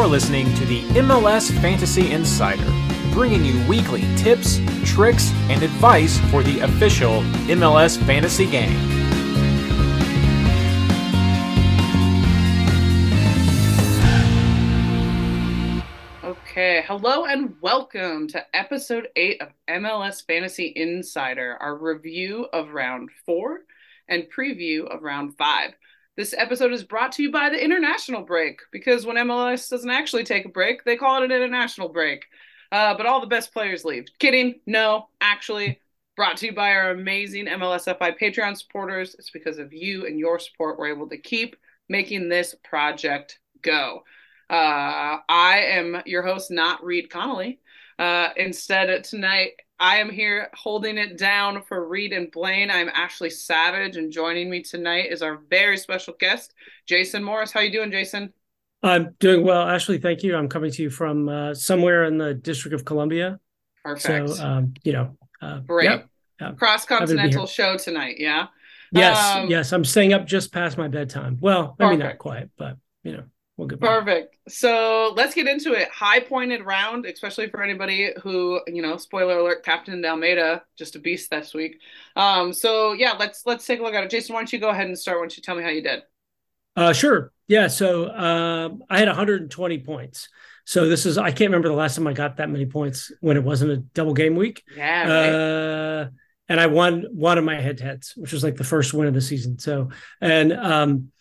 You're listening to the MLS Fantasy Insider, bringing you weekly tips, tricks, and advice for the official MLS fantasy game. Okay, hello and welcome to episode 8 of MLS Fantasy Insider, our review of round 4 and preview of round 5. This episode is brought to you by the international break because when MLS doesn't actually take a break, they call it an international break. Uh, but all the best players leave. Kidding? No, actually, brought to you by our amazing MLSFI Patreon supporters. It's because of you and your support we're able to keep making this project go. Uh, I am your host, not Reed Connolly. Uh, instead, tonight I am here holding it down for Reed and Blaine. I'm Ashley Savage, and joining me tonight is our very special guest, Jason Morris. How you doing, Jason? I'm doing well, Ashley. Thank you. I'm coming to you from uh, somewhere in the District of Columbia. Perfect. So, um, you know, uh, great. Yep, yep. Cross continental show tonight. Yeah. Yes. Um, yes. I'm staying up just past my bedtime. Well, maybe perfect. not quite, but you know. We'll get back. Perfect. So let's get into it. High pointed round, especially for anybody who, you know, spoiler alert, Captain Almada, just a beast this week. Um, so yeah, let's let's take a look at it. Jason, why don't you go ahead and start? Why don't you tell me how you did? Uh, sure. Yeah. So um, I had 120 points. So this is I can't remember the last time I got that many points when it wasn't a double game week. Yeah. Right. Uh, and I won one of my head to heads, which was like the first win of the season. So and um,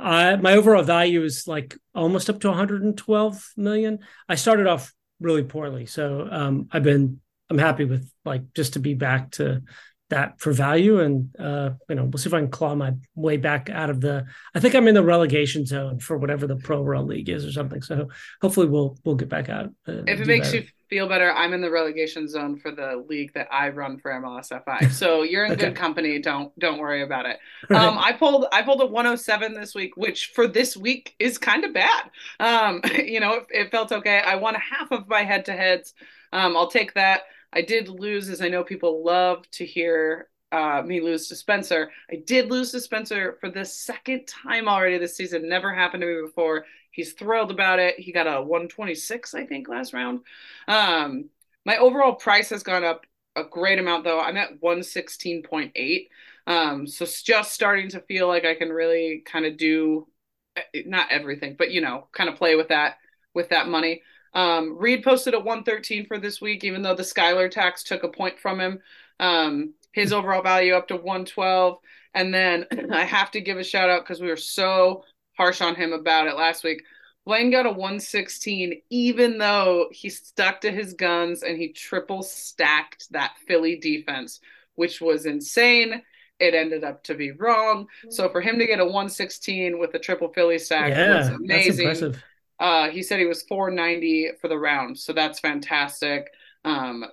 uh, my overall value is like almost up to 112 million. I started off really poorly, so um, I've been I'm happy with like just to be back to that for value, and uh, you know we'll see if I can claw my way back out of the. I think I'm in the relegation zone for whatever the Pro Rel League is or something. So hopefully we'll we'll get back out. Uh, if it makes better. you feel better, I'm in the relegation zone for the league that I run for MLSFI. So you're in okay. good company. Don't don't worry about it. Right. Um, I pulled I pulled a 107 this week, which for this week is kind of bad. Um, you know, it, it, felt okay. I won half of my head to heads. Um, I'll take that. I did lose, as I know people love to hear uh, me lose to Spencer. I did lose to Spencer for the second time already this season. Never happened to me before. He's thrilled about it. He got a 126, I think, last round. Um, my overall price has gone up a great amount, though. I'm at 116.8. Um, so just starting to feel like I can really kind of do eh, not everything, but you know, kind of play with that with that money. Um, Reed posted a 113 for this week, even though the Skylar tax took a point from him. Um, his overall value up to 112. And then I have to give a shout out because we were so harsh on him about it last week. Blaine got a 116, even though he stuck to his guns and he triple stacked that Philly defense, which was insane. It ended up to be wrong. So for him to get a 116 with a triple Philly stack yeah, was amazing. Uh, he said he was 490 for the round, so that's fantastic. Um,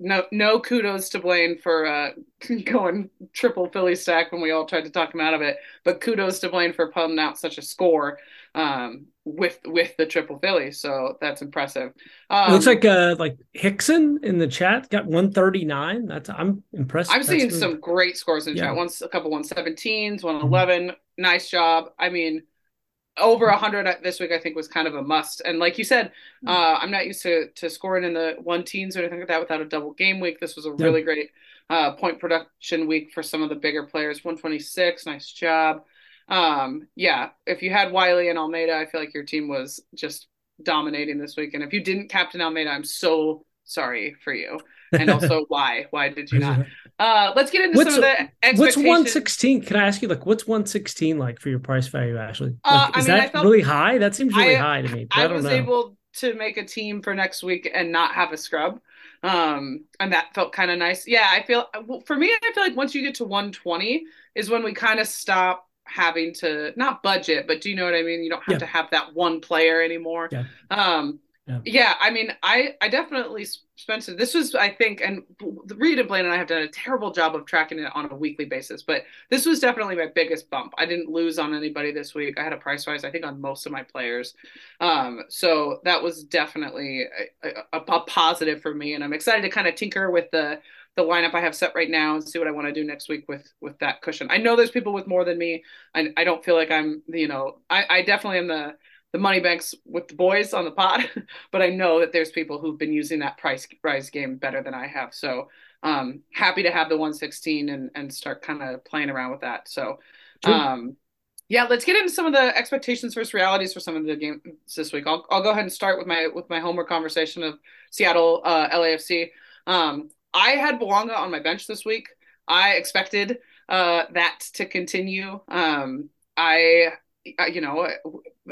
no no kudos to Blaine for uh, going triple Philly stack when we all tried to talk him out of it, but kudos to Blaine for pulling out such a score um, with with the triple Philly. So that's impressive. Um, looks like uh like Hickson in the chat got 139. That's I'm impressed. I'm seeing some great scores in yeah. chat. Once a couple 117s, 111. Mm-hmm. Nice job. I mean, over 100 this week i think was kind of a must. And like you said hmm. uh, i'm not used to to scoring in the one teens or anything like that without a double game week. This was a really great uh, point production week for some of the bigger players. 126 nice job. Um, yeah if you had wiley and Almada i feel like your team was just dominating this week. And if you didn't captain Almada i'm so sorry for you. And also why? Why did you not uh let's get into what's, some of the expectations. what's 116 can i ask you like what's 116 like for your price value actually uh, like, uh, is I mean, that felt, really high that seems really I, high to me i, I was know. able to make a team for next week and not have a scrub um and that felt kind of nice yeah i feel for me i feel like once you get to 120 is when we kind of stop having to not budget but do you know what i mean you don't have yeah. to have that one player anymore yeah. um yeah. yeah, I mean, I I definitely Spencer. This was, I think, and Reed and Blaine and I have done a terrible job of tracking it on a weekly basis, but this was definitely my biggest bump. I didn't lose on anybody this week. I had a price rise, I think, on most of my players. Um, so that was definitely a, a, a positive for me, and I'm excited to kind of tinker with the the lineup I have set right now and see what I want to do next week with with that cushion. I know there's people with more than me. I I don't feel like I'm, you know, I I definitely am the the money banks with the boys on the pod, but I know that there's people who've been using that price rise game better than I have. So um, happy to have the 116 and and start kind of playing around with that. So um, yeah, let's get into some of the expectations versus realities for some of the games this week. I'll I'll go ahead and start with my with my homework conversation of Seattle uh, LAFC. Um, I had Bouanga on my bench this week. I expected uh, that to continue. Um, I, I, you know,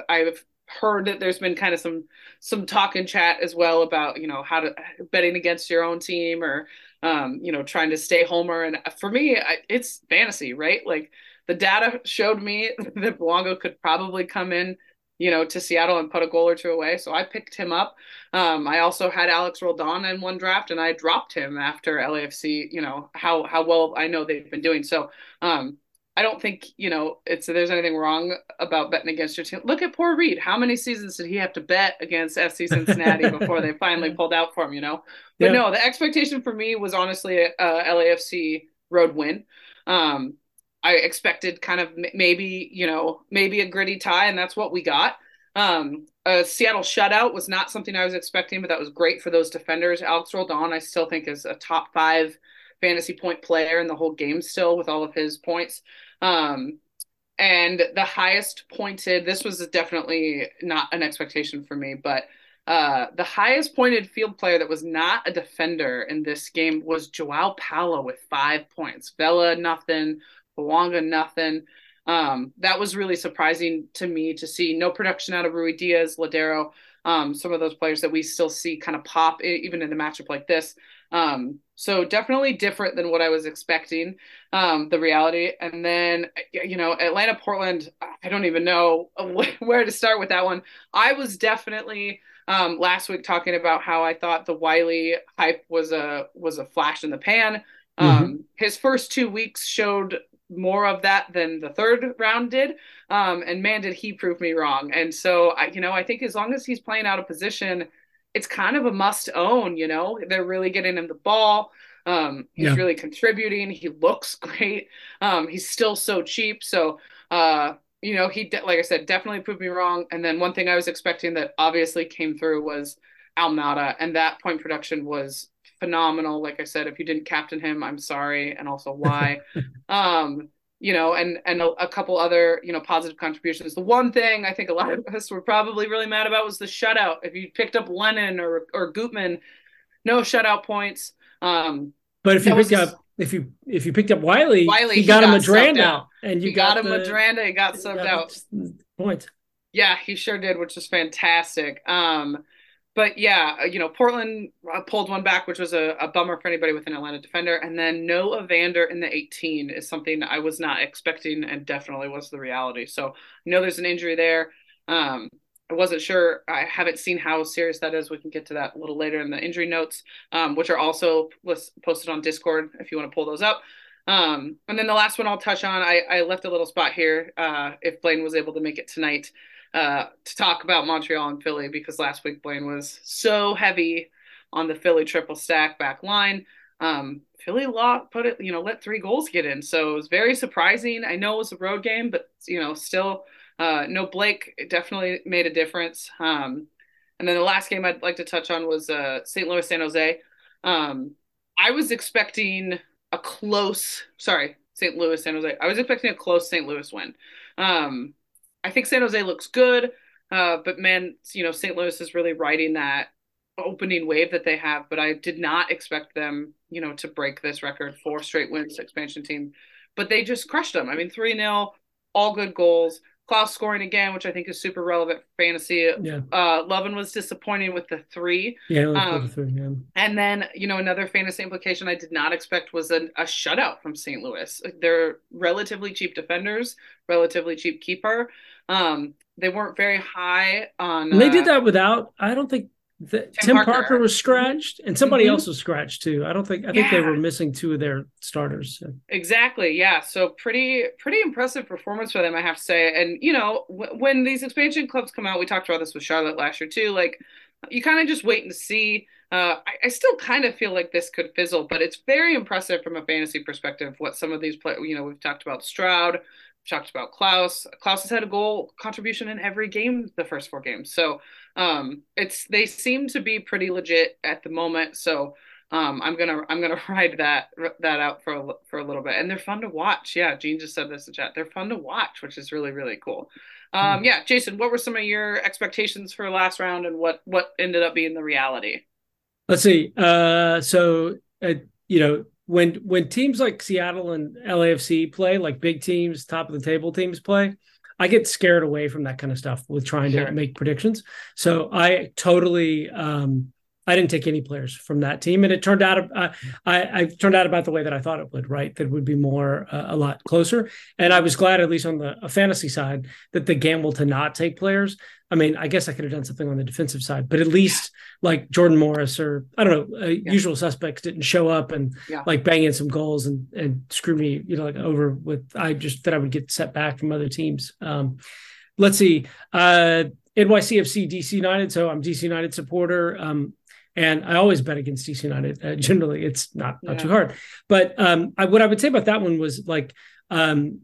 I've heard that there's been kind of some some talk and chat as well about you know how to betting against your own team or um, you know trying to stay homer. And for me, I, it's fantasy, right? Like the data showed me that Bouanga could probably come in you know, to Seattle and put a goal or two away. So I picked him up. Um, I also had Alex Roldan in one draft, and I dropped him after LAFC. You know how how well I know they've been doing. So um, I don't think you know it's there's anything wrong about betting against your team. Look at poor Reed. How many seasons did he have to bet against FC Cincinnati before they finally pulled out for him? You know, but yeah. no, the expectation for me was honestly a, a LAFC road win. Um, I expected kind of maybe, you know, maybe a gritty tie, and that's what we got. Um, a Seattle shutout was not something I was expecting, but that was great for those defenders. Alex Roldan, I still think, is a top five fantasy point player in the whole game still with all of his points. Um, and the highest pointed, this was definitely not an expectation for me, but uh, the highest pointed field player that was not a defender in this game was Joao Paulo with five points. Vela, nothing. Bouanga nothing. Um, that was really surprising to me to see no production out of Ruidíaz, Lodeiro, um, some of those players that we still see kind of pop even in a matchup like this. Um, so definitely different than what I was expecting, um, the reality. And then, you know, Atlanta, Portland, I don't even know where to start with that one. I was definitely um, last week talking about how I thought the Wiley hype was a was a flash in the pan. Mm-hmm. Um, his first two weeks showed more of that than the third round did. Um, and man, did he prove me wrong. And so, I, you know, I think as long as he's playing out of position, it's kind of a must own. You know, they're really getting him the ball. Um, he's yeah. really contributing. He looks great. Um, he's still so cheap. So, uh, you know, he de- like I said, definitely proved me wrong. And then one thing I was expecting that obviously came through was Almada, and that point production was phenomenal. Like I said, if you didn't captain him, I'm sorry, and also why. um, you know, and and a, a, couple other you know positive contributions. The one thing I think a lot of us were probably really mad about was the shutout. If you picked up Lennon or or Gutman, no shutout points. Um, but if you picked up if you if you picked up Wiley, Wiley he, got, got a Medranda, and you got, got a Medranda. He got subbed got out. Points. Yeah, he sure did, which is fantastic. Um, but yeah, uh, you know, Portland uh, pulled one back, which was a, a, bummer for anybody with an Atlanta defender. And then no Evander in the 18 is something I was not expecting and definitely was the reality. So I know there's an injury there. Um, I wasn't sure. I haven't seen how serious that is. We can get to that a little later in the injury notes, um, which are also posted on Discord if you want to pull those up. Um, and then the last one I'll touch on, I, I left a little spot here uh, if Blaine was able to make it tonight uh, to talk about Montreal and Philly because last week Blaine was so heavy on the Philly triple stack back line. Um, Philly lot put it, you know, let three goals get in. So it was very surprising. I know it was a road game, but you know, still uh, no Blake it definitely made a difference. Um, and then the last game I'd like to touch on was uh, St. Louis San Jose. Um, I was expecting a close, sorry, St. Louis San Jose. I was expecting a close St. Louis win. Um, I think San Jose looks good, uh, but man, you know, St. Louis is really riding that opening wave that they have. But I did not expect them, you know, to break this record, four straight wins, expansion team. But they just crushed them. I mean, 3 0, all good goals. Klauss scoring again, which I think is super relevant for fantasy. Yeah. Uh, Lovin was disappointing with the three. Yeah, um, the three, yeah. And then, you know, another fantasy implication I did not expect was a, a shutout from St. Louis. They're relatively cheap defenders, relatively cheap keeper. Um, they weren't very high on. And they did uh, that without. I don't think the, Tim, Tim Parker. Parker. was scratched, and somebody mm-hmm. else was scratched too. I don't think. I think yeah. they were missing two of their starters. Exactly. Yeah. So pretty, pretty impressive performance for them, I have to say. And you know, w- when these expansion clubs come out, we talked about this with Charlotte last year too. Like, you kind of just wait and see. Uh, I, I, still kind of feel like this could fizzle, but it's very impressive from a fantasy perspective what some of these players. You know, we've talked about Stroud, shocked about Klauss. Klauss has had a goal contribution in every game the first four games. So um, it's they seem to be pretty legit at the moment. So um, I'm gonna I'm gonna ride that that out for a, for a little bit, and they're fun to watch. Yeah, Gene just said this in chat. They're fun to watch, which is really really cool. Um, hmm. yeah, Jason, what were some of your expectations for last round, and what what ended up being the reality? Let's see. Uh, so uh, you know when when teams like Seattle and LAFC play, like big teams, top of the table teams play, I get scared away from that kind of stuff with trying sure. to make predictions. So I totally um, I didn't take any players from that team, and it turned out uh, I, I turned out about the way that I thought it would. Right, that would be more uh, a lot closer. And I was glad, at least on the fantasy side, that the gamble to not take players. I mean, I guess I could have done something on the defensive side, but at least like Jordan Morris or I don't know, uh, yeah. usual suspects didn't show up and yeah. like bang in some goals and and screw me, you know, like over with. I just that I would get set back from other teams. Um, let's see. Uh, NYCFC DC United. So I'm DC United supporter. Um, and I always bet against DC United. Uh, generally, it's not not yeah. too hard. But um, I, what I would say about that one was like um,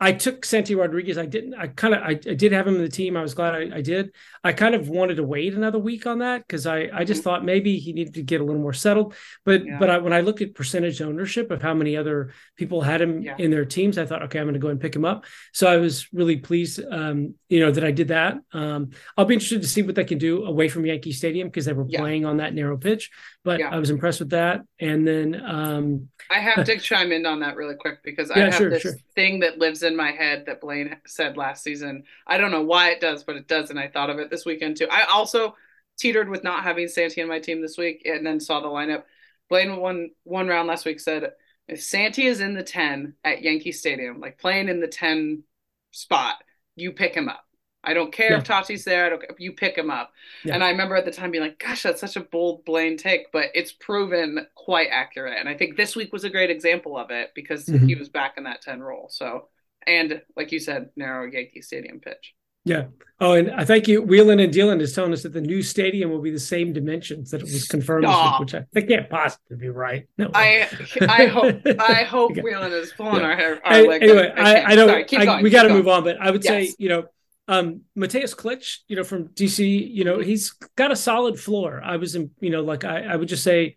I took Santi Rodriguez. I didn't. I kind of. I, I, did have him in the team. I was glad I, I did. I kind of wanted to wait another week on that because I. I just mm-hmm. thought maybe he needed to get a little more settled. But yeah. but I, when I looked at percentage ownership of how many other people had him yeah. in their teams, I thought, okay, I'm going to go and pick him up. So I was really pleased, um, you know, that I did that. Um, I'll be interested to see what they can do away from Yankee Stadium because they were yeah. playing on that narrow pitch. But I was impressed with that. And then um, I have to chime in on that really quick because I have sure, this sure. thing that lives in my head that Blaine said last season. I don't know why it does, but it does, and I thought of it this weekend too. I also teetered with not having Santi in my team this week, and then saw the lineup. Blaine one one round last week said if Santi is in the ten at Yankee Stadium, like playing in the ten spot, you pick him up. I don't care yeah. if Tati's there. I don't. You pick him up. Yeah. And I remember at the time being like, "Gosh, that's such a bold Blaine take," but it's proven quite accurate. And I think this week was a great example of it because mm-hmm. he was back in that ten role. So and like you said, narrow Yankee Stadium pitch. Yeah. Oh, and I thank you. Wheeling and dealing is telling us that the new stadium will be the same dimensions that it was confirmed, week, which I, I can't possibly be right. No, I I hope I hope okay. Wheeling is pulling yeah. our, our leg. Anyway, I, I, I, don't. Sorry, I, we got to move on, but I would yes. say you know. Um, Mateusz Klich, you know, from DC, you know, he's got a solid floor. I was, in, you know, like I, I would just say,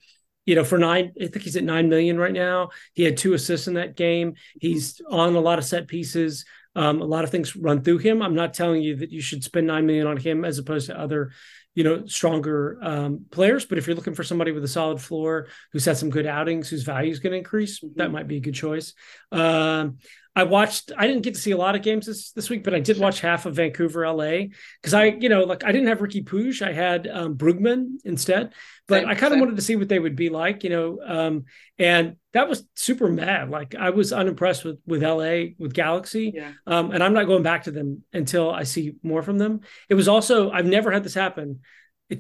you know, for nine, I think he's at nine million right now. He had two assists in that game. He's on a lot of set pieces. Um, a lot of things run through him. I'm not telling you that you should spend nine million on him as opposed to other, you know, stronger um, players. But if you're looking for somebody with a solid floor who's had some good outings, whose value is going to increase, mm-hmm. that might be a good choice. Um, I watched. I didn't get to see a lot of games this this week, but I did watch half of Vancouver, LA, because I, you know, like I didn't have Riqui Puig. I had um, Brugman instead, but I kind of wanted to see what they would be like, you know. Um, and that was super mad. Like I was unimpressed with with LA with Galaxy, yeah. um, and I'm not going back to them until I see more from them. It was also I've never had this happen.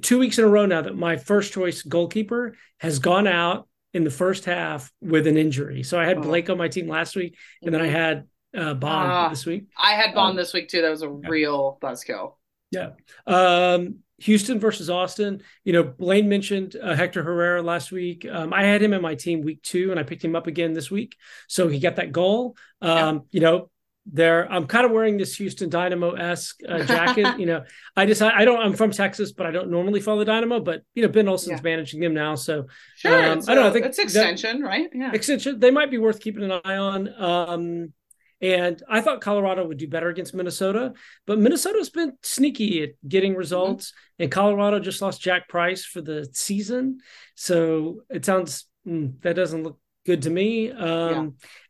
Two weeks in a row now that my first choice goalkeeper has gone out in the first half with an injury. So I had oh. Blake on my team last week, and then I mm-hmm. had uh, Bond uh, this week. I had Bond um, this week too. That was a yeah. real buzzkill. Yeah. Um, Houston versus Austin. You know, Blaine mentioned uh, Hector Herrera last week. Um, I had him in my team week two, and I picked him up again this week. So he got that goal. Um, yeah. You know, there i'm kind of wearing this houston dynamo-esque uh, jacket you know i just I, I, don't i'm from texas but i don't normally follow dynamo but you know ben Olsen's yeah. managing them now so sure um, i don't know i think it's extension that, right yeah extension they might be worth keeping an eye on um and i thought colorado would do better against minnesota but minnesota's been sneaky at getting results mm-hmm. and colorado just lost jack price for the season so it sounds mm, that doesn't look good to me um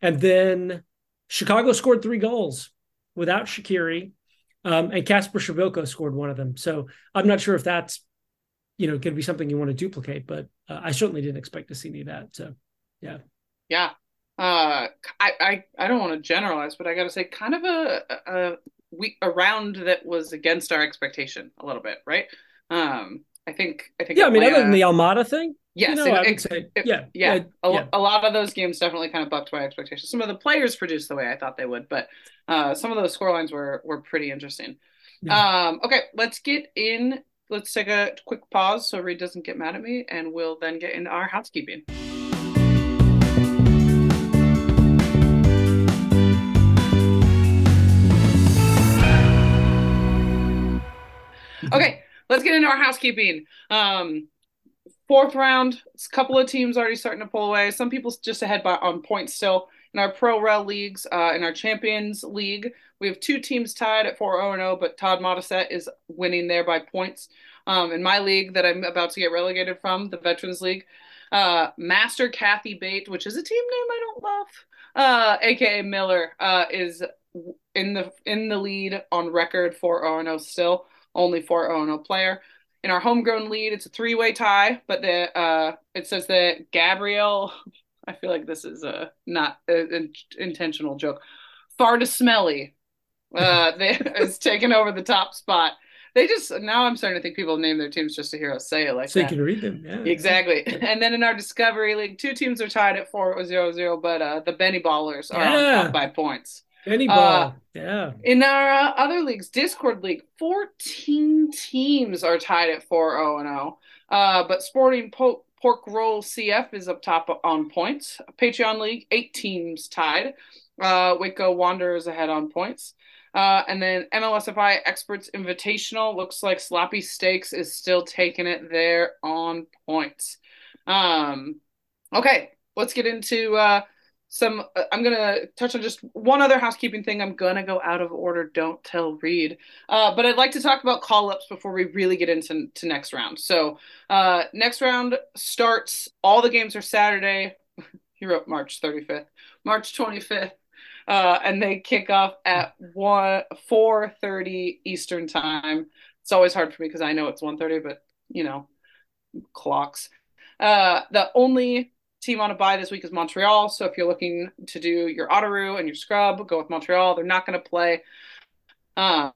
yeah. and then Chicago scored three goals without Shaqiri, um, and Kacper Przybylko scored one of them. So I'm not sure if that's you know going to be something you want to duplicate, but uh, I certainly didn't expect to see any of that. So yeah, yeah. Uh, I, I I don't want to generalize, but I got to say, kind of a, a week a round that was against our expectation a little bit, right? Um, I think I think yeah. I mean, other than the Almada thing, Yes, you know, it, say, it, yeah, yeah. A, yeah. a, lot of those games definitely kind of bucked my expectations. Some of the players produced the way I thought they would, but uh, some of those score lines were were pretty interesting. Yeah. Um, okay, let's get in. Let's take a quick pause so Reed doesn't get mad at me, and we'll then get into our housekeeping. let's get into our housekeeping. Um, fourth round, a couple of teams already starting to pull away. Some people just ahead by on points still. In our pro rel leagues, uh, in our champions league, we have two teams tied at 4 0 0, but Todd Modisette is winning there by points. Um, in my league that I'm about to get relegated from, the Veterans League, uh, Master Kathy Bate, which is a team name I don't love, uh, aka Miller, uh, is in the in the lead on record 4 0 0 still, only 4 0 0 player. In our homegrown lead, it's a three way tie, but the uh, it says that Gabrielle, I feel like this is a not an intentional joke. Farta Smelly, uh, they, is taking over the top spot. They just now I'm starting to think people name their teams just to hear us say it like so that. you can read them. Yeah. Exactly. and then in our Discovery League, two teams are tied at 4 0 0, but uh, the Benny Ballers are Yeah. on top by points. Benny Uh, ball. yeah. In our uh, other leagues, Discord League, 14 teams are tied at 4 0 0. Uh, but Sporting po- Pork Roll CF is up top on points. Patreon League, eight teams tied. Uh, Waco Wanderers ahead on points. Uh, and then MLSFI Experts Invitational looks like Sloppy Steaks is still taking it there on points. Um, okay, let's get into uh, some. Uh, I'm gonna touch on just one other housekeeping thing. I'm gonna go out of order. Don't tell Reed. Uh, but I'd like to talk about call ups before we really get into to next round. So uh, next round starts. All the games are Saturday. he wrote March 35th, March 25th. Uh, and they kick off at one four thirty Eastern time. It's always hard for me because I know it's 1.30, but you know, clocks. Uh, the only team on a bye this week is Montreal. So if you're looking to do your Otteroo and your scrub, go with Montreal. They're not going to play. Um,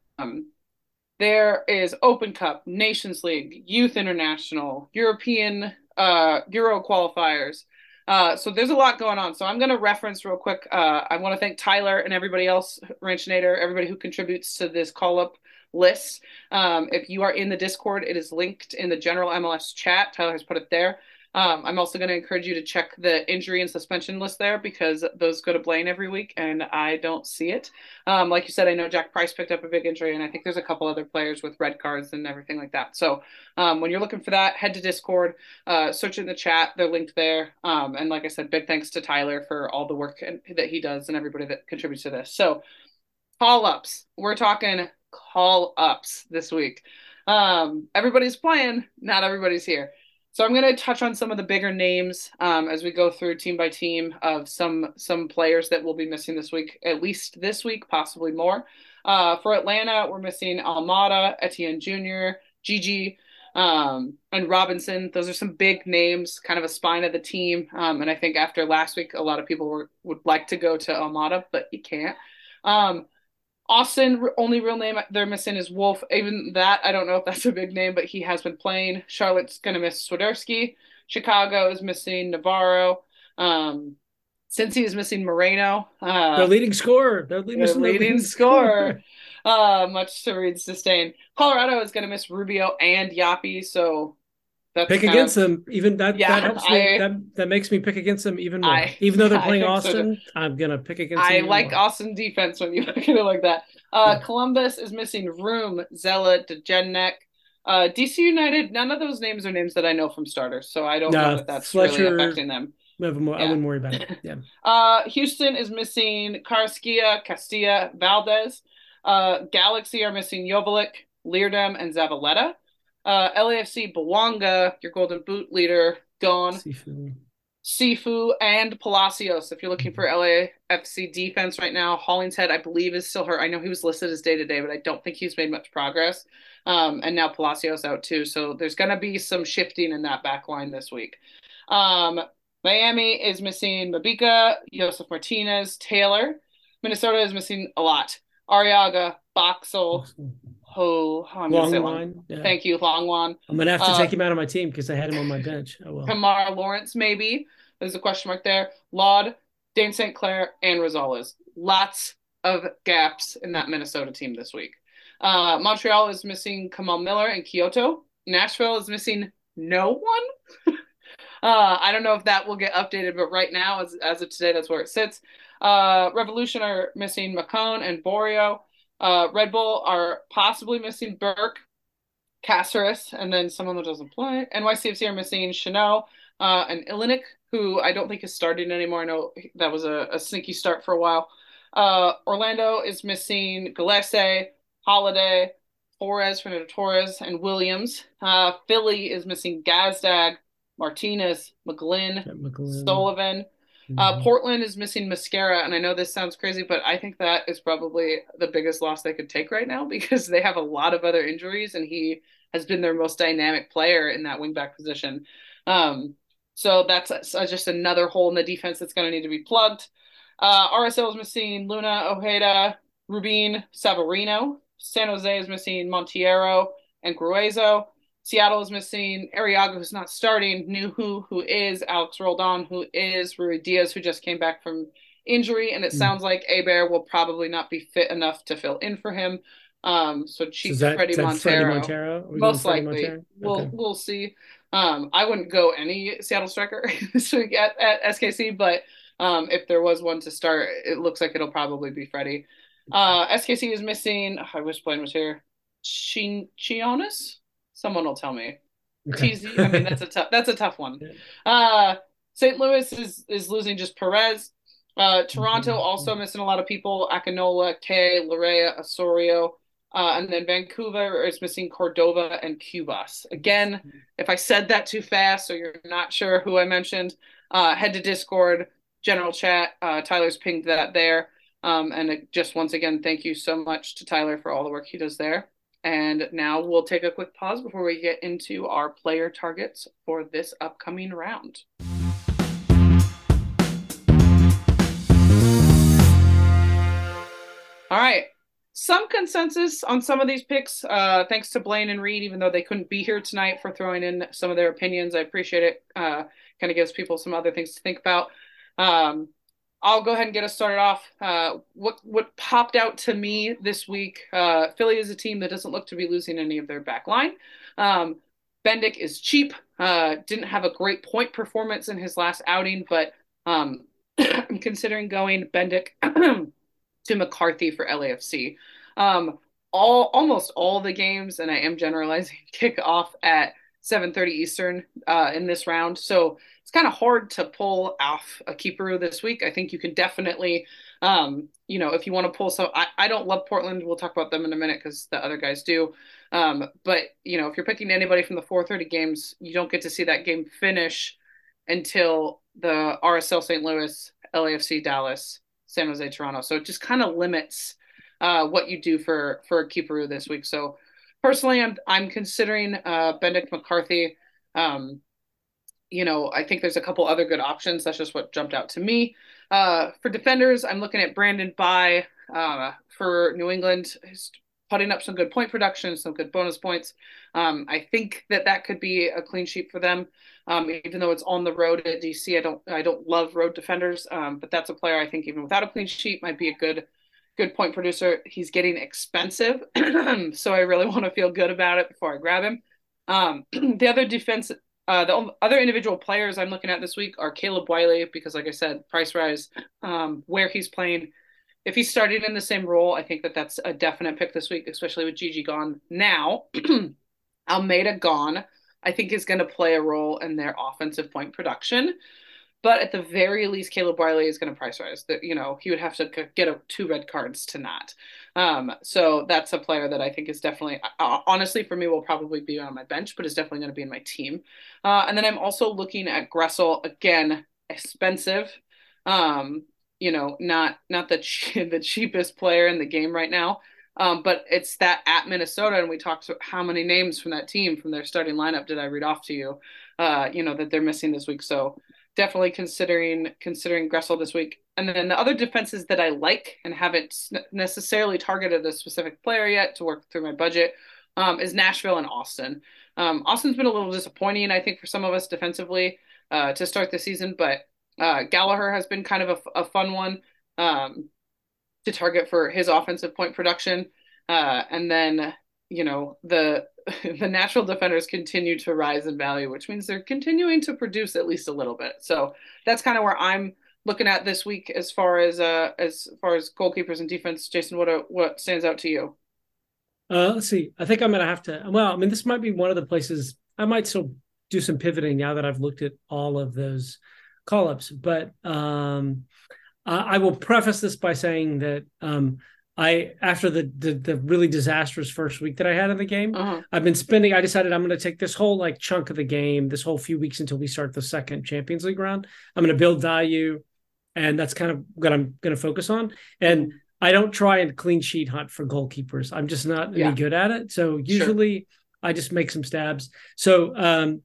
there is Open Cup, Nations League, Youth International, European uh, Euro qualifiers. Uh, so there's a lot going on. So I'm going to reference real quick. Uh, I want to thank Tyler and everybody else, Ranchinator, everybody who contributes to this call up list. Um, if you are in the Discord, it is linked in the general MLS chat. Tyler has put it there. Um, I'm also going to encourage you to check the injury and suspension list there because those go to Blaine every week and I don't see it. Um, like you said, I know Jack Price picked up a big injury and I think there's a couple other players with red cards and everything like that. So um, when you're looking for that, head to Discord, uh, search in the chat. They're linked there. Um, and like I said, big thanks to Tyler for all the work that he does and everybody that contributes to this. So call ups. We're talking call ups this week. Um, everybody's playing, not everybody's here. So I'm going to touch on some of the bigger names um, as we go through team by team of some some players that will be missing this week, at least this week, possibly more. Uh, for Atlanta, we're missing Almada, Etienne Jr., Gigi, um, and Robinson. Those are some big names, kind of a spine of the team. Um, and I think after last week, a lot of people were, would like to go to Almada, but you can't. Um, Austin, only real name they're missing is Wolff. Even that, I don't know if that's a big name, but he has been playing. Charlotte's going to miss Swiderski. Chicago is missing Navarro. Um, Cincy is missing Moreno. Uh, Their leading scorer. Their their leading, leading scorer. uh, much to Reed's disdain. Colorado is going to miss Rubio and Yapi, so that's Pick against of, them. Even that Yeah, that helps me. That that makes me pick against them even more. I- even though they're playing think so, Austin, I'm gonna pick against. I like more. Austin defense when you look at it like that. Uh, Yeah. Columbus is missing Room, Zella, Degenek. Uh, DC United, none of those names are names that I know from starters, so I don't No, know that that's really affecting them. I wouldn't I wouldn't worry about it. Yeah. Uh, Houston is missing Karaskia, Castilla, Valdez. Uh, Galaxy are missing Joveljic, Leardam, and Zavaleta. Uh, LAFC, Bouanga, your golden boot leader, gone. Sifu. Sifu and Palacios. If you're looking for LAFC defense right now, Hollingshead, I believe, is still hurt. I know he was listed as day to day, but I don't think he's made much progress. Um, and now Palacios out too. So there's going to be some shifting in that back line this week. Um, Miami is missing Mabika, Josef Martinez, Taylor. Minnesota is missing a lot. Ariaga, Boxall, Ho, oh, Long say long. line. Yeah. Thank you, Longwan. I'm gonna have to Uh, take him out of my team because I had him on my bench. Oh well. Kamara Lawrence, maybe. There's a question mark there. Laud, Dayne St. Clair, and Rosales. Lots of gaps in that Minnesota team this week. Uh, Montreal is missing Kamal Miller and Kyoto. Nashville is missing no one. uh, I don't know if that will get updated, but right now, as, as of today, that's where it sits. Uh, Revolution are missing Macone and Borio. Uh, Red Bull are possibly missing Burke. Caceres, and then someone that doesn't play. NYCFC are missing Chanel uh, and Ilinik, who I don't think is starting anymore. I know that was a, a sneaky start for a while. Uh, Orlando is missing Gillespie, Holiday, Torres, Fernando Torres, and Williams. Uh, Philly is missing Gazdag, Martinez, McGlynn, McGlynn. Sullivan. Uh, mm-hmm. Portland is missing Mosquera, and I know this sounds crazy, but I think that is probably the biggest loss they could take right now because they have a lot of other injuries, and he has been their most dynamic player in that wingback position. Um, so that's a, just another hole in the defense that's going to need to be plugged. Uh, RSL is missing Luna, Ojeda, Rubin, Savarino. San Jose is missing Monteiro and Gruezo. Seattle is missing Arriaga, who's not starting, Nouhou, who is, Alex Roldan, who is, Ruidíaz, who just came back from injury. And it mm. sounds like Abear will probably not be fit enough to fill in for him. Um, so Chief so Fredy Montero, Montero? most likely. Montero? We'll we'll see. Um, I wouldn't go any Seattle striker this week at, at SKC, but um, if there was one to start, it looks like it'll probably be Fredy. Uh, SKC is missing. I wish Blaine was here. Chionis. Someone will tell me. Okay. TZ. I mean, that's a tough. That's a tough one. Uh, St. Louis is is losing just Perez. Uh, Toronto mm-hmm. also missing a lot of people. Akinola, K, Laryea, Osorio. Uh, and then Vancouver is missing Cordova and Cubas. Again, if I said that too fast or you're not sure who I mentioned, uh, head to Discord, general chat. Uh, Tyler's pinged that there. Um, and just once again, thank you so much to Tyler for all the work he does there. And now we'll take a quick pause before we get into our player targets for this upcoming round. All right, some consensus on some of these picks. Uh, thanks to Blaine and Reed, even though they couldn't be here tonight for throwing in some of their opinions. I appreciate it. Uh, kind of gives people some other things to think about. Um, I'll go ahead and get us started off. Uh, what what popped out to me this week? Uh, Philly is a team that doesn't look to be losing any of their back line. Um, Bendik is cheap. Uh, didn't have a great point performance in his last outing, but um, I'm considering going Bendik to McCarthy for LAFC. Um, all almost all the games, and I am generalizing, kick off at 7:30 Eastern uh, in this round. So it's kind of hard to pull off a keeper this week. I think you can definitely, um, you know, if you want to pull some. I, I don't love Portland. We'll talk about them in a minute because the other guys do. Um, but you know, if you're picking anybody from the 4:30 games, you don't get to see that game finish until the RSL St. Louis, LAFC Dallas, San Jose, Toronto. So it just kind of limits uh, what you do for for Keeperoo this week. So personally, I'm I'm considering uh, Bendik McCarthy. Um, you know, I think there's a couple other good options. That's just what jumped out to me. Uh, for defenders, I'm looking at Brandon Bye uh, for New England. He's putting up some good point production, some good bonus points. Um, I think that that could be a clean sheet for them. Um, even though it's on the road at DC, I don't I don't love road defenders, um, but that's a player I think even without a clean sheet might be a good good point producer. He's getting expensive, so I really want to feel good about it before I grab him. Um, the other defense, uh, the other individual players I'm looking at this week are Caleb Wiley because, like I said, price rise, um, where he's playing. If he's starting in the same role, I think that that's a definite pick this week, especially with Gigi gone. Now, Almada gone. I think is going to play a role in their offensive point production. But at the very least, Caleb Wiley is going to price rise. That you know he would have to get a, two red cards to not. Um, so that's a player that I think is definitely, uh, honestly, for me, will probably be on my bench, but is definitely going to be in my team. Uh, and then I'm also looking at Gressel again, expensive. Um, you know, not not the the cheapest player in the game right now. Um, but it's that at Minnesota, and we talked how many names from that team from their starting lineup did I read off to you? Uh, you know that they're missing this week, so definitely considering considering Gressel this week. And then the other defenses that I like and haven't necessarily targeted a specific player yet to work through my budget um, is Nashville and Austin. Um, Austin's been a little disappointing, I think, for some of us defensively uh, to start the season, but uh, Gallagher has been kind of a, a fun one. Um, to target for his offensive point production. Uh, and then, you know, the the natural defenders continue to rise in value, which means they're continuing to produce at least a little bit. So that's kind of where I'm looking at this week as far as uh as far as goalkeepers and defense. Jason, what what stands out to you? Uh, let's see. I think I'm gonna have to. Well, I mean, this might be one of the places I might still do some pivoting now that I've looked at all of those call ups. But um, I will preface this by saying that um, I after the, the, the really disastrous first week that I had in the game, uh-huh. I've been spending. I decided I'm going to take this whole like chunk of the game, this whole few weeks until we start the second Champions League round. I'm going to build value, and that's kind of what I'm going to focus on. And mm-hmm. I don't try and clean sheet hunt for goalkeepers. I'm just not yeah. any good at it. So usually sure. I just make some stabs. So um,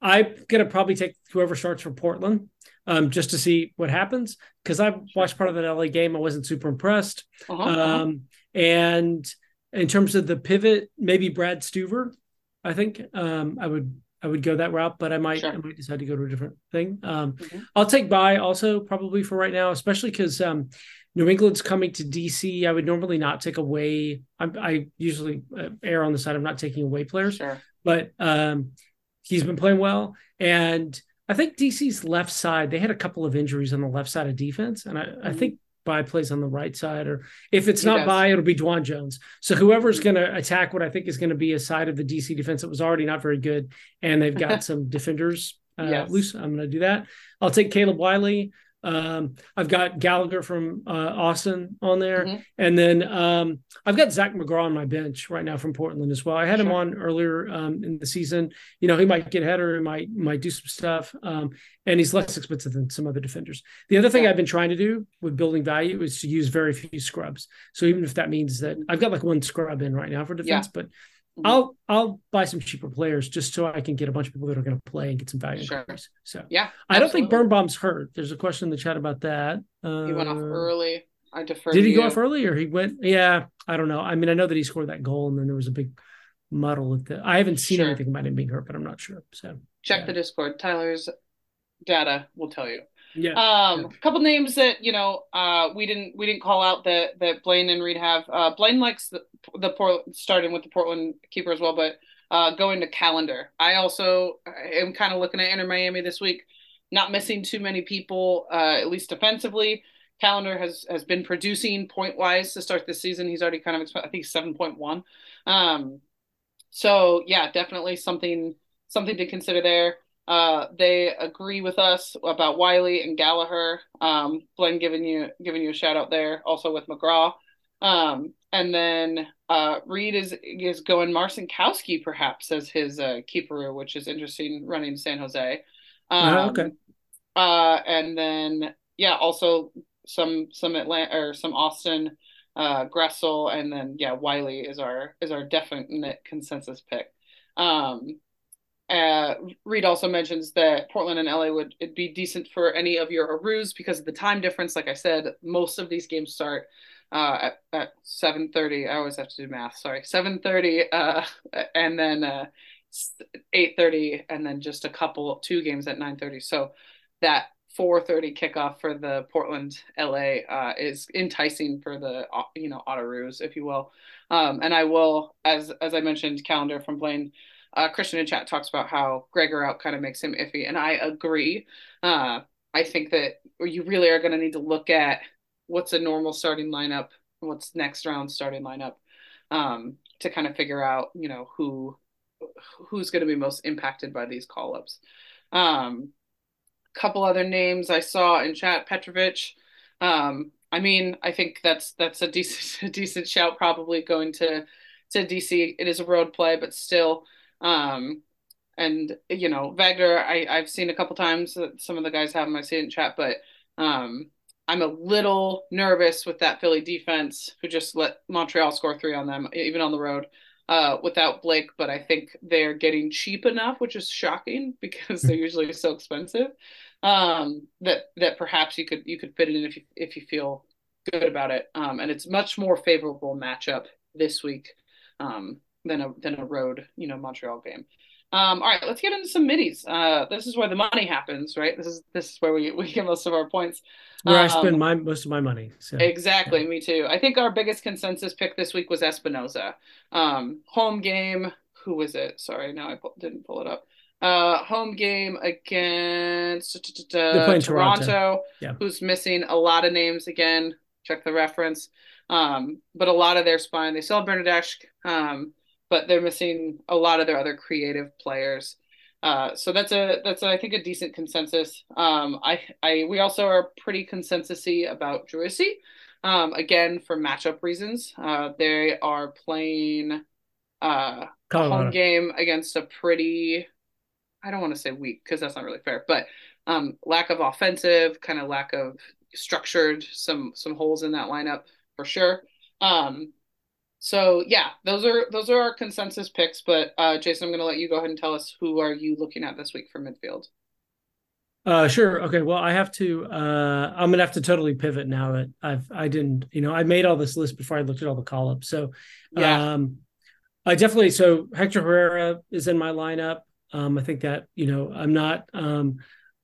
I'm going to probably take whoever starts for Portland um, just to see what happens because I watched part of that LA game. I wasn't super impressed. Uh-huh, uh-huh. um, and in terms of the pivot, maybe Brad Stuver. I think um, I would I would go that route, but I might sure. I might decide to go to a different thing. Um, mm-hmm. I'll take Bye also probably for right now, especially because um, New England's coming to DC. I would normally not take away. I, I usually uh, err on the side of not taking away players, sure. but um, he's been playing well, and I think DC's left side, they had a couple of injuries on the left side of defense. And I, mm-hmm. I think Bye plays on the right side, or if it's he not does. Bye, it'll be DeJuan Jones. So whoever's going to attack what I think is going to be a side of the DC defense that was already not very good, and they've got some defenders uh, yes. loose. I'm going to do that. I'll take Caleb Wiley. Um, I've got Gallagher from uh, Austin on there, mm-hmm. and then um, I've got Zac McGraw on my bench right now from Portland as well. I had sure. him on earlier um, in the season. You know, he might get header, he might might do some stuff, um, and he's less expensive than some other defenders. The other thing yeah. I've been trying to do with building value is to use very few scrubs. So even if that means that I've got like one scrub in right now for defense, yeah. but. I'll I'll buy some cheaper players just so I can get a bunch of people that are going to play and get some value. Sure. So yeah, I don't think Birnbaum's hurt. There's a question in the chat about that. Uh, he went off uh, early. I defer. Did he you. go off early or he went? Yeah, I don't know. I mean, I know that he scored that goal and then there was a big muddle at the. I haven't seen sure. anything about him being hurt, but I'm not sure. So check yeah. the Discord. Tyler's data will tell you. Yeah. Um, yeah. a couple names that you know uh, we didn't we didn't call out that that Blaine and Reed have. Uh, Blaine likes the the Port starting with the Portland keeper as well, but uh, going to Callender. I also am kind of looking at Inter Miami this week, not missing too many people, uh, at least defensively. Callender has has been producing point wise to start this season. He's already kind of I think seven point one. Um, so yeah, definitely something something to consider there. Uh, they agree with us about Wiley and Gallagher. Um, Glenn giving you giving you a shout out there, also with McGraw. Um, and then uh, Reed is is going Marcinkowski perhaps as his uh, keeper, which is interesting. Running San Jose. Um, uh, okay. Uh, and then yeah, also some some Atlanta or some Austin, uh, Gressel, and then yeah, Wiley is our is our definite consensus pick. Um, uh, Reed also mentions that Portland and LA would it'd be decent for any of your Arus because of the time difference. Like I said, most of these games start uh, at, at 7.30. I always have to do math. Sorry, 7.30 uh, and then uh, 8.30 and then just a couple, two games at 9.30. So that 4.30 kickoff for the Portland LA uh, is enticing for the, uh, you know, Autoroos, if you will. Um, and I will, as as I mentioned, Callender from Blaine – uh, Christian in chat talks about how Gregore out kind of makes him iffy, and I agree. Uh, I think that you really are going to need to look at what's a normal starting lineup, what's next round starting lineup, um, to kind of figure out, you know, who who's going to be most impacted by these call ups. Um, couple other names I saw in chat, Petrovic. Um, I mean, I think that's that's a decent a decent shout, probably going to to DC. It is a road play, but still, um, and you know, Wagner, I I've seen a couple times that some of the guys have him. I see it in chat, but um, I'm a little nervous with that Philly defense who just let Montreal score three on them, even on the road, uh, without Blake. But I think they're getting cheap enough, which is shocking because they're usually so expensive. Um, that that perhaps you could you could fit it in if you if you feel good about it. Um, and it's much more favorable matchup this week um, than a than a road, you know, Montreal game. Um, all right, let's get into some middies. Uh, this is where the money happens, right? This is this is where we, we get most of our points. Where um, I spend my most of my money. So. Exactly, yeah. me too. I think our biggest consensus pick this week was Espinoza. Um, home game. Who was it? Sorry, now I didn't pull it up. Uh, home game against uh, Toronto, Toronto. Yeah. who's missing a lot of names again. check the reference. Um, but a lot of their spine, they still have Bernardeschi, um, but they're missing a lot of their other creative players. Uh, so that's a that's a, I think a decent consensus. Um, I I we also are pretty consensusy about Driussi. Um, again for matchup reasons. Uh, they are playing uh, a home game against a pretty I don't want to say weak because that's not really fair, but um, lack of offensive, kind of lack of structured, some some holes in that lineup for sure. Um, so yeah, those are those are our consensus picks. But uh, Jason, I'm going to let you go ahead and tell us who are you looking at this week for midfield. Uh, sure. Okay. Well, I have to. Uh, I'm gonna have to totally pivot now that I've I didn't. You know, I made all this list before I looked at all the call ups. So, yeah. Um, I definitely. So Hector Herrera is in my lineup. Um, I think that you know I'm not. Um,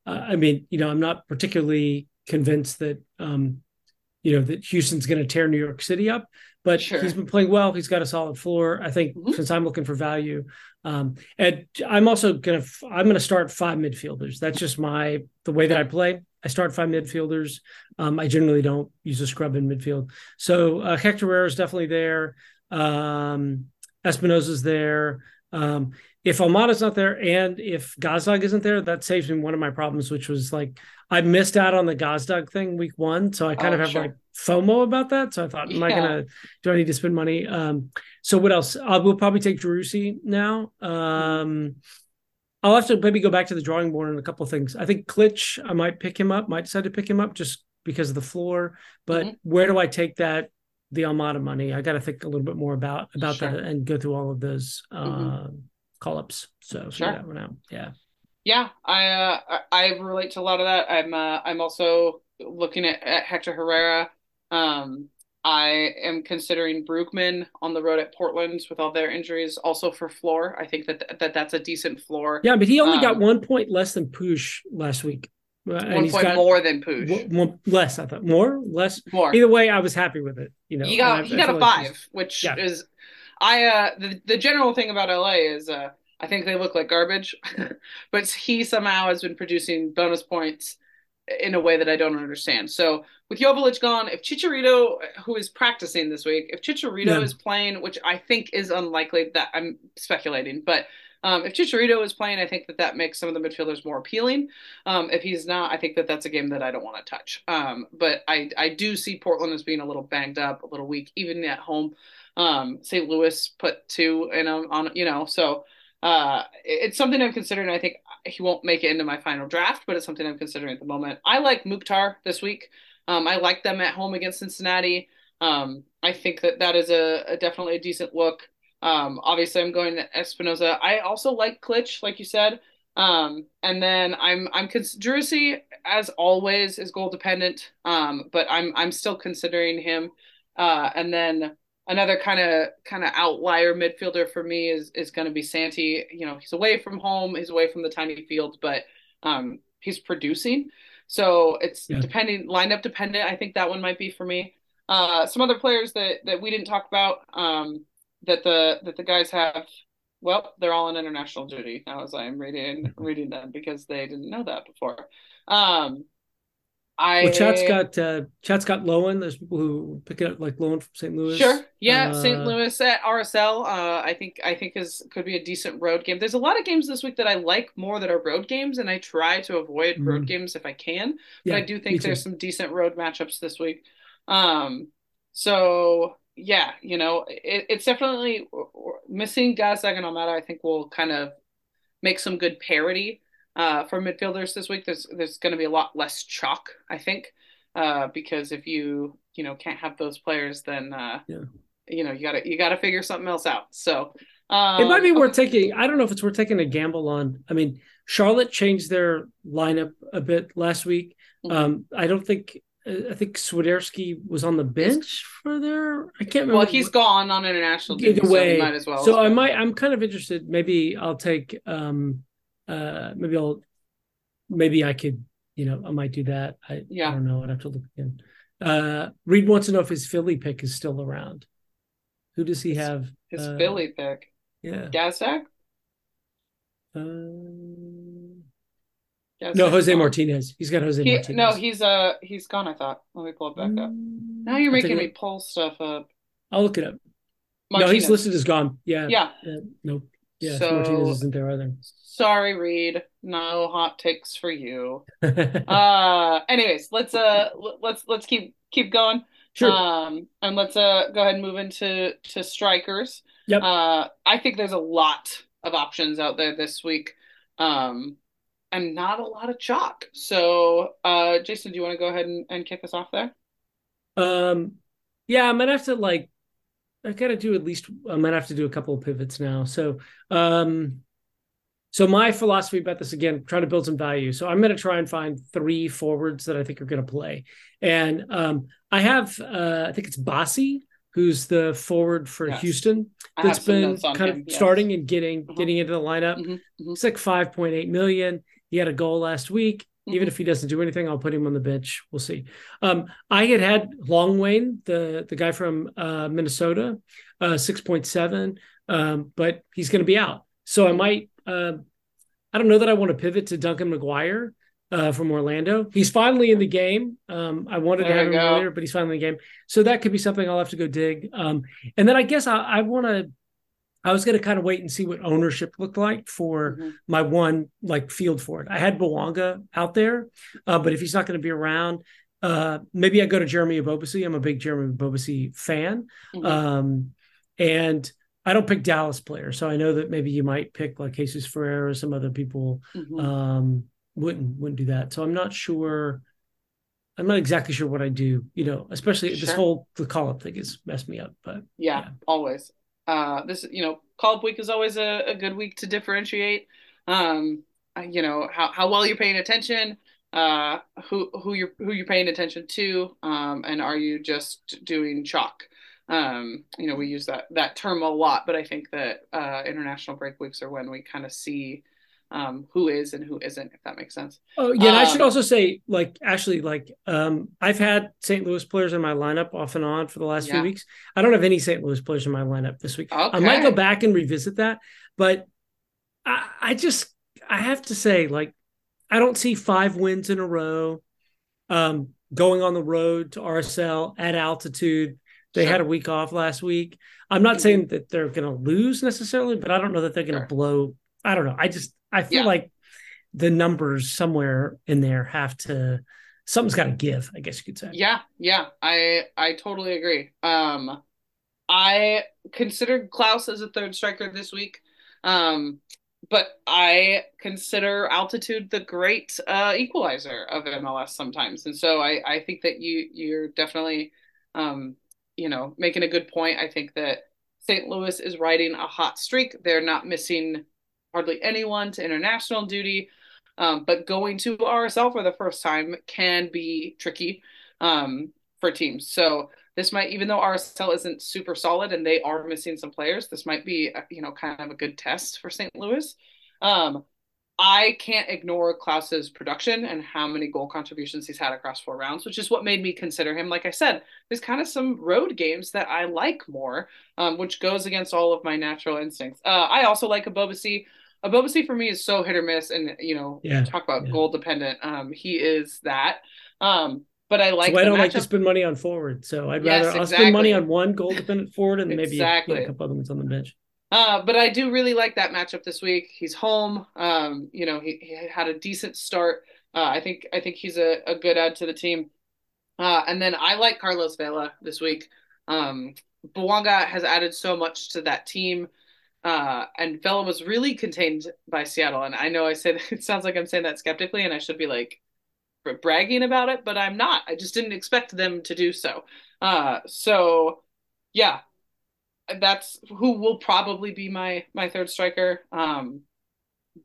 I mean, you know, I'm not particularly convinced that um, you know that Houston's going to tear New York City up but sure. he's been playing well. He's got a solid floor. I think mm-hmm. since I'm looking for value, um, and I'm also gonna I'm gonna start five midfielders. That's just my the way that I play. I start five midfielders. Um, I generally don't use a scrub in midfield. So uh, Hector Herrera is definitely there. Um, Espinoza's there. Um, if Almada's not there and if Gazdag isn't there, that saves me one of my problems, which was like I missed out on the Gazdag thing week one. So I kind oh, of have sure. like FOMO about that. So I thought, am yeah. I gonna do I need to spend money? Um, so what else? I will probably take Driussi now. Um, I'll have to maybe go back to the drawing board on a couple of things. I think Klich, I might pick him up, might decide to pick him up just because of the floor. But mm-hmm. where do I take that the Almada money? I got to think a little bit more about about sure. that and go through all of those. Mm-hmm. Uh, call ups. So sure. that one out. Yeah. Yeah, I uh, I relate to a lot of that. I'm uh, I'm also looking at, at Hector Herrera. Um, I am considering Brugman on the road at Portland with all their injuries, also for floor. I think that that that's a decent floor. Yeah, but he only um, got one point less than Puig last week. And one point more than. One, less, I thought. More, less. More. Either way, I was happy with it. You know, he got he got a like five, which yeah. is I uh the, the general thing about LA is uh I think they look like garbage, but he somehow has been producing bonus points in a way that I don't understand. So with Joveljic gone, if Chicharito, who is practicing this week, if Chicharito yeah. is playing, which I think is unlikely, that I'm speculating, but um, if Chicharito is playing, I think that that makes some of the midfielders more appealing. Um, if he's not, I think that that's a game that I don't want to touch. Um, but I I do see Portland as being a little banged up, a little weak, even at home. Um, St. Louis put two in on, on you know, so uh, it's something I'm considering. I think he won't make it into my final draft, but it's something I'm considering at the moment. I like Mukhtar this week. Um, I like them at home against Cincinnati. Um, I think that that is a, a definitely a decent look. Um, obviously, I'm going to Espinoza. I also like Klich, like you said. Um, and then I'm I'm cons- as always, is goal dependent. Um, but I'm I'm still considering him. Uh, and then another kind of kind of outlier midfielder for me is is going to be Santi. You know, he's away from home, he's away from the tiny field, but um, he's producing. So it's yeah. depending lineup dependent. I think that one might be for me. Uh, some other players that that we didn't talk about um, that the that the guys have. Well, they're all on international duty now as I'm reading mm-hmm. reading them because they didn't know that before. Um, I well, chat's got uh, chat's got Lowen. There's people who pick it up like Lowen from St. Louis. Sure, yeah, uh, St. Louis at RSL. Uh, I think I think is could be a decent road game. There's a lot of games this week that I like more that are road games, and I try to avoid mm-hmm. road games if I can. But yeah, I do think there's some decent road matchups this week. Um, so yeah, you know, it, it's definitely missing Gazdag and Almada. I think will kind of make some good parity uh, for midfielders this week. There's there's going to be a lot less chalk, I think, uh, because if you you know can't have those players, then uh, yeah. you know you got to you got to figure something else out. So um, it might be worth taking. I don't know if it's worth taking a gamble on. I mean, Charlotte changed their lineup a bit last week. Mm-hmm. Um, I don't think. I think Swiderski was on the bench for there. I can't remember. Well, he's gone on international duty, Either way, so might as well. So I might. I'm kind of interested. Maybe I'll take. um uh, maybe I'll, maybe I could, you know, I might do that. I, yeah. I don't know. I'd have to look again. Uh, Reed wants to know if his Philly pick is still around. Who does he have? His uh, Philly pick. Yeah. Gazdag? Um, no, Jose. Martinez. He's got Jose he, Martinez. No, he's uh he's gone. I thought. Let me pull it back up. Now you're making me pull stuff up. I'll look it up. Martinez. No, he's listed as gone. Yeah. Yeah. Uh, nope. Yeah, so, Martinez isn't there either. Sorry, Reed. No hot takes for you. uh anyways, let's uh let's let's keep keep going. Sure. Um and let's uh go ahead and move into to strikers. Yep. Uh I think there's a lot of options out there this week. Um and not a lot of chalk. So uh Jason, do you want to go ahead and, and kick us off there? Um yeah, I'm gonna have to like I gotta do at least I might have to do a couple of pivots now. So um so my philosophy about this again, trying to build some value. So I'm gonna try and find three forwards that I think are gonna play. And um I have uh I think it's Bossy who's the forward for yes. Houston that's been kind of yes. starting and getting uh-huh. getting into the lineup. Mm-hmm. Mm-hmm. It's like 5.8 million. He had a goal last week. Mm-hmm. Even if he doesn't do anything, I'll put him on the bench. We'll see. Um, I had had Hlongwane, the the guy from uh, Minnesota, uh, six point seven, um, but he's going to be out. So I might. Uh, I don't know that I want to pivot to Duncan McGuire uh, from Orlando. He's finally in the game. Um, I wanted there to have him go. earlier, but he's finally in the game. So that could be something I'll have to go dig. Um, and then I guess I, I want to I was going to kind of wait and see what ownership looked like for mm-hmm. my one like field for it. I had Bouanga out there, uh, but if he's not going to be around, uh, maybe I go to Jeremy Ebobisse. I'm a big Jeremy Ebobisse fan, mm-hmm. um, and I don't pick Dallas players, so I know that maybe you might pick like Jesus Ferreira or some other people mm-hmm. um, wouldn't wouldn't do that. So I'm not sure. I'm not exactly sure what I do, you know, especially sure. this whole the call up thing has messed me up. But yeah, yeah. always uh, this you know call up week is always a, a good week to differentiate. Um, you know how, how well you're paying attention uh, who who you're who you're paying attention to um, and are you just doing chalk? Um, you know we use that that term a lot but i think that uh, international break weeks are when we kind of see um, who is and who isn't, if that makes sense. Oh yeah, um, I should um, also say, like, actually, like, um, I've had St. Louis players in my lineup off and on for the last yeah. few weeks. I don't have any St. Louis players in my lineup this week. Okay. I might go back and revisit that, but I, I just I have to say, like, I don't see five wins in a row. Um, going on the road to RSL at altitude. They sure. had a week off last week. I'm not mm-hmm. saying that they're going to lose necessarily, but I don't know that they're going to sure. blow. I don't know. I just I feel yeah. like the numbers somewhere in there have to something's got to give. I guess you could say. Yeah, yeah, I I totally agree. Um, I considered Klauss as a third striker this week. Um, but I consider altitude the great uh, equalizer of MLS sometimes, and so I, I think that you you're definitely, um, you know, making a good point. I think that St. Louis is riding a hot streak. They're not missing hardly anyone to international duty. Um, but going to RSL for the first time can be tricky um, for teams. So this might, even though RSL isn't super solid and they are missing some players, this might be, you know, kind of a good test for St. Louis. Um, I can't ignore Klauss's production and how many goal contributions he's had across four rounds, which is what made me consider him. Like I said, there's kind of some road games that I like more, um, which goes against all of my natural instincts. Uh, I also like Ebobisse. Ebobisse for me is so hit or miss, and you know, yeah, talk about yeah. goal dependent. Um, he is that. Um, but I like. So I don't like to spend money on forward. So I'd yes, rather I'll spend money on one goal dependent forward and maybe exactly. a, a couple other ones on the bench. Uh, but I do really like that matchup this week. He's home. Um, you know, he, he had a decent start. Uh, I think I think he's a, a good add to the team. Uh, and then I like Carlos Vela this week. Um, Bouanga has added so much to that team. Uh, and Vela was really contained by Seattle. And I know I said it sounds like I'm saying that skeptically, and I should be like bragging about it, but I'm not. I just didn't expect them to do so. Uh, so yeah, that's who will probably be my my third striker. Um,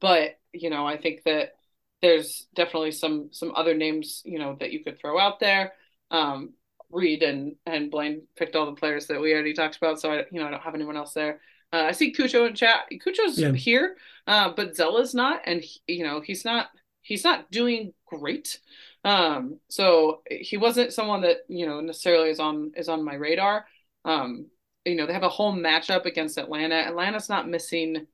but you know, I think that there's definitely some some other names you know that you could throw out there. Um, Reed and and Blaine picked all the players that we already talked about, so I you know I don't have anyone else there. Uh, I see Cucho in chat. Cucho's yeah. here, uh, but Zella's not, and he, you know he's not he's not doing great. Um, so he wasn't someone that you know necessarily is on is on my radar. Um, you know they have a whole matchup against Atlanta. Atlanta's not missing.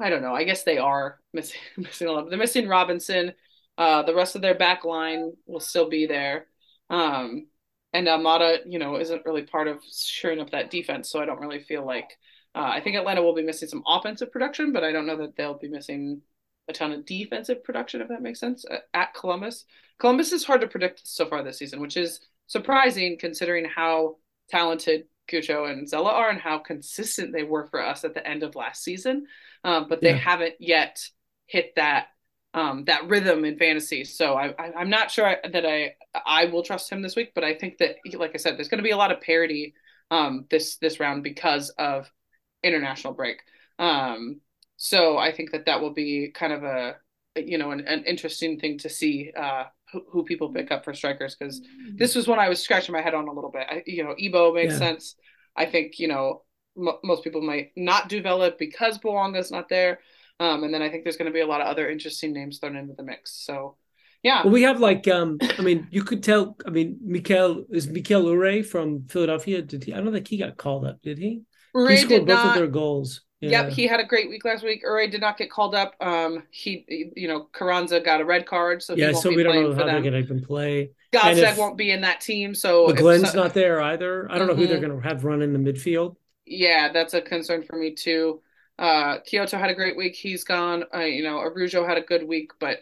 I don't know. I guess they are missing missing a lot. They're missing Robinson. Uh, the rest of their back line will still be there. Um, and Almada, you know, isn't really part of shoring up that defense. So I don't really feel like uh, I think Atlanta will be missing some offensive production, but I don't know that they'll be missing a ton of defensive production, if that makes sense. At Columbus, Columbus is hard to predict so far this season, which is surprising considering how talented Cucho and Zella are and how consistent they were for us at the end of last season. Um, but they yeah. haven't yet hit that um, that rhythm in fantasy. So I, I, am not sure that I I will trust him this week, but I think that, like I said, there's going to be a lot of parity um, this this round because of international break. Um, so I think that that will be kind of a you know an, an interesting thing to see uh, who, who, people pick up for strikers because this was one I was scratching my head on a little bit. I, you know, Ebo makes yeah. sense. I think you know m- most people might not do Vela because Bouanga's not there. Um, and then I think there's going to be a lot of other interesting names thrown into the mix. So, yeah. Well, we have like, um, I mean, you could tell. I mean, Mikel is Mikel Uhre from Philadelphia. Did he? I don't think he got called up. Did he? Uhre he scored both not, of their goals. Yeah. Yep, he had a great week last week. Uhre did not get called up. Um, he, you know, Carranza got a red card, so yeah. so we don't know how they're going to even play. Gazdag won't be in that team, so Glenn's not there either. I don't mm-hmm. know who they're going to have run in the midfield. Yeah, that's a concern for me too. Uh, Kyoto had a great week. He's gone. Uh, you know, Araujo had a good week, but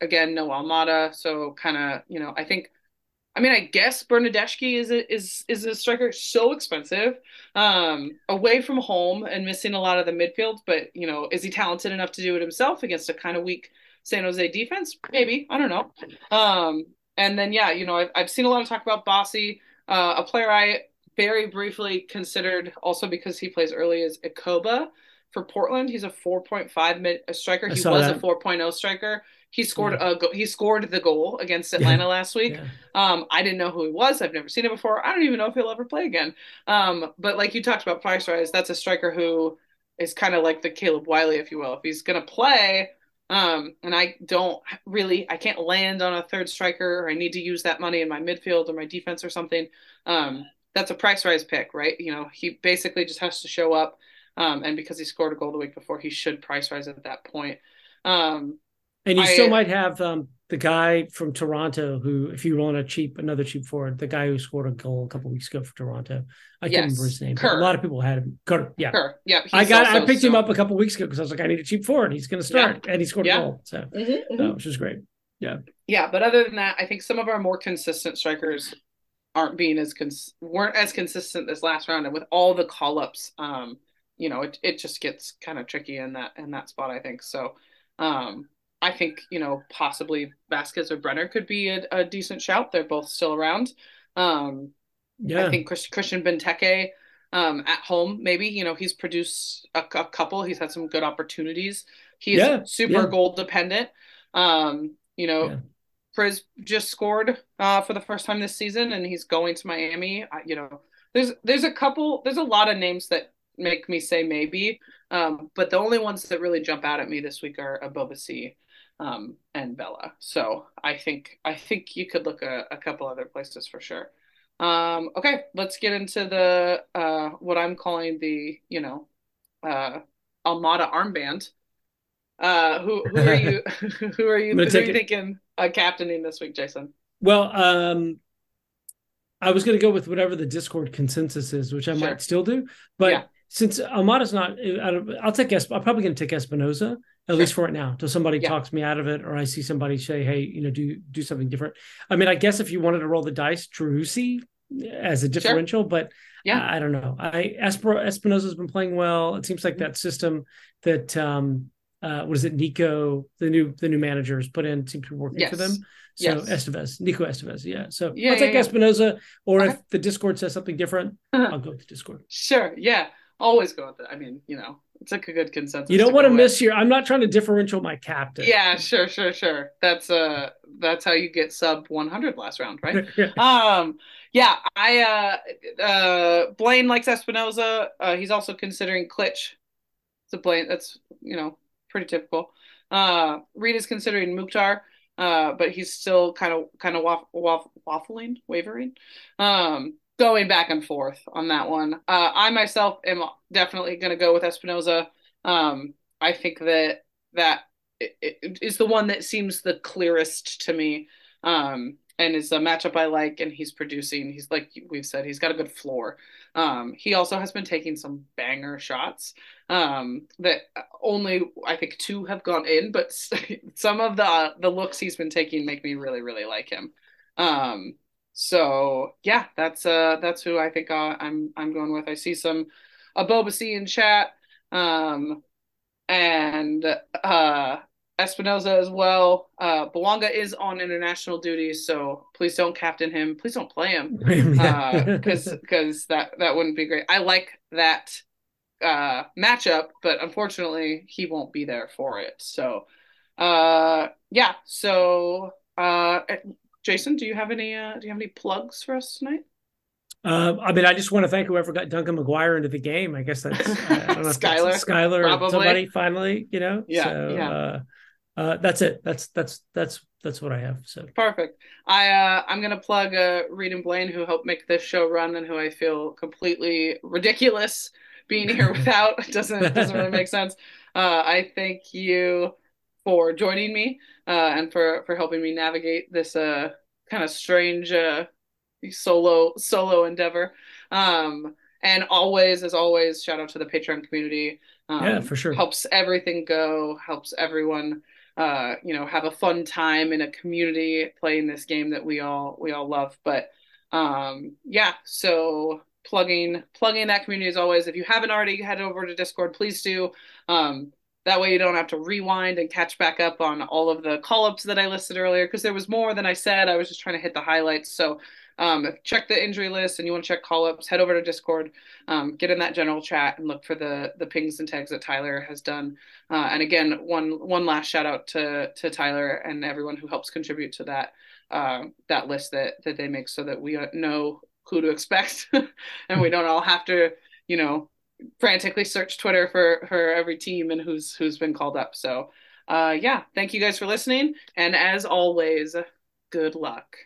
again, no Almada. So kind of, you know, I think. I mean, I guess Bernardeschi is a, is is a striker so expensive, um, away from home and missing a lot of the midfield. But you know, is he talented enough to do it himself against a kind of weak San Jose defense? Maybe I don't know. Um, and then yeah, you know, I've I've seen a lot of talk about Bossy, uh, a player I very briefly considered also because he plays early as Ekoba for Portland. He's a 4.5 mid a striker. He was that. a 4.0 striker. He scored yeah. a go- he scored the goal against Atlanta yeah. last week. Yeah. Um, I didn't know who he was. I've never seen him before. I don't even know if he'll ever play again. Um, but like you talked about price rise, that's a striker who is kind of like the Caleb Wiley, if you will. If he's gonna play, um, and I don't really, I can't land on a third striker, or I need to use that money in my midfield or my defense or something. Um, that's a price rise pick, right? You know, he basically just has to show up um, and because he scored a goal the week before, he should price rise at that point. Um, and you I, still might have um, the guy from Toronto who, if you want a cheap, another cheap forward, the guy who scored a goal a couple weeks ago for Toronto. I yes. can't remember his name. A lot of people had him. Kerr, yeah. Kerr. Yeah. I got, I picked so. him up a couple weeks ago because I was like, I need a cheap forward. He's going to start. Yeah. And he scored yeah. a goal. So, mm-hmm, mm-hmm. No, which is great. Yeah. Yeah. But other than that, I think some of our more consistent strikers aren't being as cons- weren't as consistent this last round and with all the call ups um you know it, it just gets kind of tricky in that in that spot i think so um i think you know possibly Vazquez or brenner could be a, a decent shout they're both still around um yeah i think Chris, christian benteke um at home maybe you know he's produced a, a couple he's had some good opportunities he's yeah, super yeah. goal dependent um you know yeah. Priz just scored uh, for the first time this season, and he's going to Miami. I, you know, there's there's a couple, there's a lot of names that make me say maybe, um, but the only ones that really jump out at me this week are Ebobisse um, and Vela. So I think I think you could look a, a couple other places for sure. Um, okay, let's get into the uh, what I'm calling the you know uh, Almada armband. Uh, who who are you? who are you? Who are you thinking uh, captaining this week, Jason? Well, um, I was going to go with whatever the Discord consensus is, which I sure. might still do. But yeah. Since Almada's not, I'll take Esp- I'm probably going to take Espinoza at sure. least for right now, until somebody yeah. talks me out of it, or I see somebody say, "Hey, you know, do do something different." I mean, I guess if you wanted to roll the dice, Driussi as a differential, sure. but yeah, I, I, don't know. I Espinoza's been playing well. It seems like mm-hmm. that system that um, uh, what is it, Nico, the new the new managers put in seems to be working yes. for them. So yes. Estevez, Nico Estevez, yeah. So yeah, I'll take yeah, Espinoza, or okay. if the Discord says something different, uh-huh. I'll go with the Discord. Sure, yeah, always go with it. I mean, you know, it's like a good consensus. You don't want to miss your. I'm not trying to differential my captain. Yeah, sure, sure, sure. That's uh, that's how you get sub 100 last round, right? um, yeah, I uh, uh, Blaine likes Espinoza. Uh, he's also considering Klich. It's a Blaine. That's you know pretty typical. Uh, Reed is considering Mukhtar, uh, but he's still kind of kind of waff, waff, waffling, wavering, um, going back and forth on that one. Uh, I myself am definitely going to go with Espinoza. Um, I think that that is the one that seems the clearest to me. Um, and is a matchup I like, and he's producing. He's like we've said, he's got a good floor. Um, he also has been taking some banger shots um, that only I think two have gone in, but some of the the looks he's been taking make me really really like him. So yeah, that's uh that's who I think uh, I'm I'm going with. I see some Ebobisse in chat. Um, and uh Espinoza as well. Uh, Bouanga is on international duty, so please don't captain him. Please don't play him because uh, because that that wouldn't be great. I like that uh, matchup, but unfortunately he won't be there for it. So uh, yeah. So uh, Jason, do you have any uh, do you have any plugs for us tonight? Uh, I mean, I just want to thank whoever got Duncan McGuire into the game. I guess that's I don't know Skylar, Skylar, or somebody finally. You know, yeah, so, yeah. Uh, uh, that's it. That's that's that's that's what I have. So perfect. I uh, I'm gonna plug uh, Reed and Blaine who helped make this show run and who I feel completely ridiculous being here without. doesn't doesn't really make sense. Uh, I thank you for joining me uh, and for for helping me navigate this uh kind of strange uh solo solo endeavor. Um, and always, as always, shout out to the Patreon community. Um, yeah, for sure. Helps everything go. Helps everyone, uh, you know, have a fun time in a community playing this game that we all we all love. But um, yeah, so plugging plugging that community as always. If you haven't already head over to Discord, please do. Um, that way you don't have to rewind and catch back up on all of the call ups that I listed earlier because there was more than I said. I was just trying to hit the highlights. So um, check the injury list and you want to check call ups, head over to Discord, um, get in that general chat and look for the the pings and tags that Tyler has done. Uh, and again, one one last shout out to to Tyler and everyone who helps contribute to that uh, that list that that they make so that we know who to expect and we don't all have to you know frantically search Twitter for for every team and who's who's been called up. So uh, yeah, thank you guys for listening, and as always, good luck.